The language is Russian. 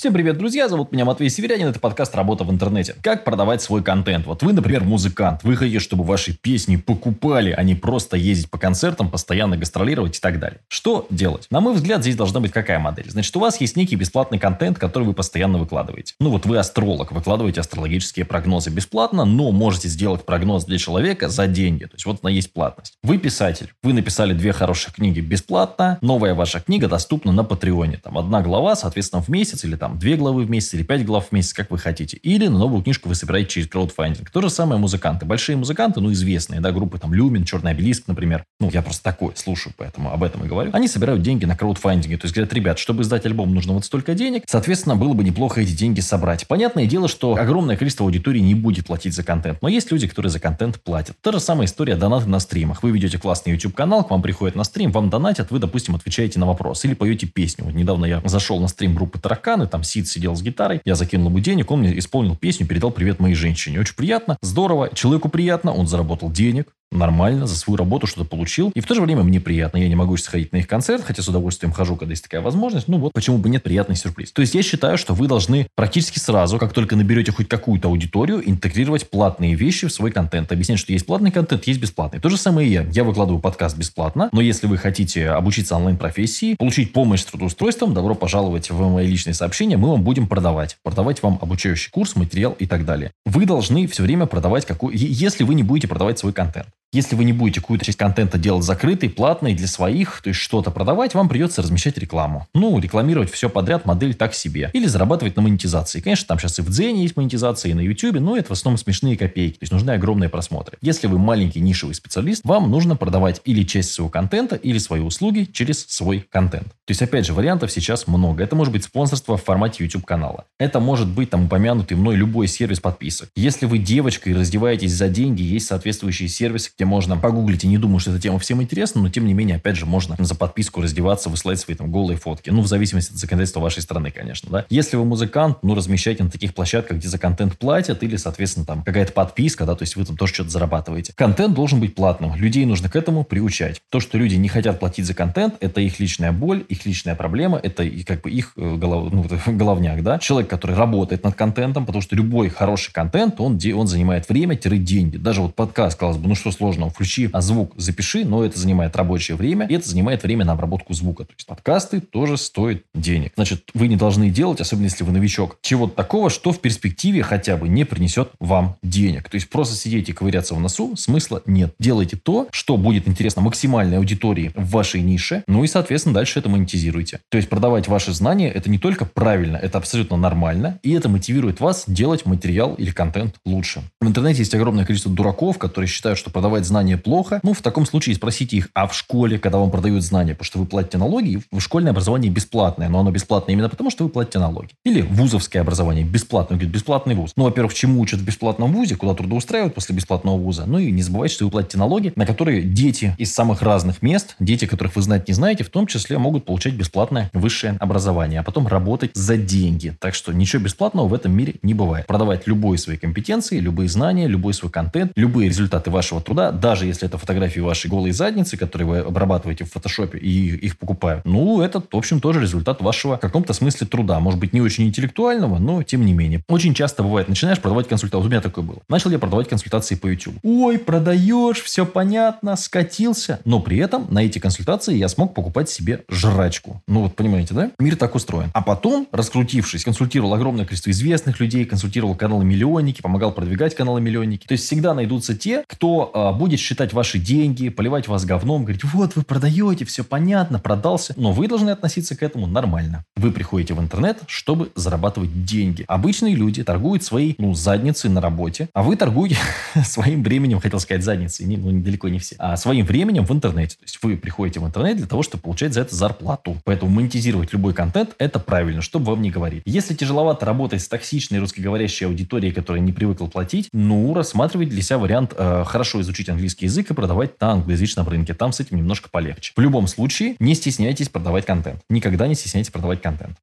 Всем привет, друзья, зовут меня Матвей Северянин, это подкаст «Работа в интернете». Как продавать свой контент? Вот вы, например, музыкант, вы хотите, чтобы ваши песни покупали, а не просто ездить по концертам, постоянно гастролировать и так далее. Что делать? На мой взгляд, здесь должна быть какая модель? Значит, у вас есть некий бесплатный контент, который вы постоянно выкладываете. Ну вот вы астролог, выкладываете астрологические прогнозы бесплатно, но можете сделать прогноз для человека за деньги. То есть вот она есть платность. Вы писатель, вы написали две хорошие книги бесплатно, новая ваша книга доступна на Патреоне. Там одна глава, соответственно, в месяц или там там две главы в месяц или пять глав в месяц, как вы хотите. Или на новую книжку вы собираете через краудфандинг. То же самое музыканты. Большие музыканты, ну, известные, да, группы там Люмин, Черный обелиск, например. Ну, я просто такое слушаю, поэтому об этом и говорю. Они собирают деньги на краудфандинге. То есть говорят, ребят, чтобы издать альбом, нужно вот столько денег. Соответственно, было бы неплохо эти деньги собрать. Понятное дело, что огромное количество аудитории не будет платить за контент. Но есть люди, которые за контент платят. Та же самая история донаты на стримах. Вы ведете классный YouTube-канал, к вам приходят на стрим, вам донатят, вы, допустим, отвечаете на вопрос. Или поете песню. Вот недавно я зашел на стрим группы Тараканы, там Сид сидел с гитарой. Я закинул ему денег, он мне исполнил песню, передал привет моей женщине. Очень приятно, здорово, человеку приятно, он заработал денег, нормально, за свою работу что-то получил. И в то же время мне приятно. Я не могу сходить на их концерт, хотя с удовольствием хожу, когда есть такая возможность. Ну вот, почему бы нет, приятный сюрприз. То есть я считаю, что вы должны практически сразу, как только наберете хоть какую-то аудиторию, интегрировать платные вещи в свой контент. Объяснять, что есть платный контент, есть бесплатный. То же самое и я. Я выкладываю подкаст бесплатно, но если вы хотите обучиться онлайн-профессии, получить помощь с трудоустройством, добро пожаловать в мои личные сообщения, мы вам будем продавать. Продавать вам обучающий курс, материал и так далее. Вы должны все время продавать какую... Если вы не будете продавать свой контент. Если вы не будете какую-то часть контента делать закрытой, платной для своих, то есть что-то продавать, вам придется размещать рекламу. Ну, рекламировать все подряд, модель так себе. Или зарабатывать на монетизации. Конечно, там сейчас и в Дзене есть монетизация, и на Ютубе, но это в основном смешные копейки. То есть нужны огромные просмотры. Если вы маленький нишевый специалист, вам нужно продавать или часть своего контента, или свои услуги через свой контент. То есть, опять же, вариантов сейчас много. Это может быть спонсорство в формате YouTube канала. Это может быть там упомянутый мной любой сервис подписок. Если вы девочка и раздеваетесь за деньги, есть соответствующие сервисы, где можно погуглить, и не думаю, что эта тема всем интересна, но тем не менее, опять же, можно за подписку раздеваться, выслать свои там голые фотки. Ну, в зависимости от законодательства вашей страны, конечно, да. Если вы музыкант, ну, размещайте на таких площадках, где за контент платят, или, соответственно, там какая-то подписка, да, то есть вы там тоже что-то зарабатываете. Контент должен быть платным. Людей нужно к этому приучать. То, что люди не хотят платить за контент, это их личная боль, их личная проблема, это и как бы их э, голов, ну, головняк, да. Человек, который работает над контентом, потому что любой хороший контент, он, он занимает время-деньги. Даже вот подкаст, казалось бы, ну что сложного, включи а звук, запиши, но это занимает рабочее время, и это занимает время на обработку звука. То есть подкасты тоже стоят денег. Значит, вы не должны делать, особенно если вы новичок, чего-то такого, что в перспективе хотя бы не принесет вам денег. То есть просто сидеть и ковыряться в носу смысла нет. Делайте то, что будет интересно максимальной аудитории в вашей нише, ну и, соответственно, дальше это монетизируйте. То есть продавать ваши знания – это не только правильно, это абсолютно нормально, и это мотивирует вас делать материал или контент лучше. В интернете есть огромное количество дураков, которые считают, что продавать знания плохо, ну, в таком случае спросите их, а в школе, когда вам продают знания, потому что вы платите налоги, школьное образование бесплатное, но оно бесплатное именно потому, что вы платите налоги. Или вузовское образование бесплатное, говорит, бесплатный вуз. Ну, во-первых, чему учат в бесплатном вузе, куда трудоустраивают после бесплатного вуза. Ну, и не забывайте, что вы платите налоги, на которые дети из самых разных мест, дети, которых вы знать не знаете, в том числе могут получать бесплатное высшее образование, а потом работать за деньги. Так что ничего бесплатного в этом мире не бывает. Продавать любые свои компетенции, любые знания, любой свой контент, любые результаты вашего труда, даже если это фотографии вашей голой задницы, которые вы обрабатываете в фотошопе и их покупают, ну, это, в общем, тоже результат вашего в каком-то смысле труда. Может быть, не очень интеллектуального, но тем не менее. Очень часто бывает, начинаешь продавать консультации. У меня такое было. Начал я продавать консультации по YouTube. Ой, продаешь, все понятно, скатился. Но при этом на эти консультации я смог покупать себе жрачку. Ну, вот понимаете, да? Мир так устроен. А потом, раскрутившись, консультировал огромное количество известных людей, консультировал каналы миллионники, помогал продвигать каналы миллионники. То есть всегда найдутся те, кто а, будет считать ваши деньги, поливать вас говном, говорить, вот вы продаете, все понятно, продался. Но вы должны относиться к этому нормально. Вы приходите в интернет, чтобы зарабатывать деньги. Обычные люди торгуют своей, ну, задницей на работе, а вы торгуете своим временем, хотел сказать задницей, не, ну, далеко не все, а своим временем в интернете. То есть вы приходите в интернет для того, чтобы получать за это зарплату. Поэтому монетизировать любой контент – это правильно, чтобы вам не говорить. Если тяжеловато работать с токсичной русскоговорящей аудиторией, которая не привыкла платить, ну, рассматривать для себя вариант э, хорошо изучить английский язык и продавать на англоязычном рынке. Там с этим немножко полегче. В любом случае, не стесняйтесь продавать контент. Никогда не стесняйтесь продавать контент.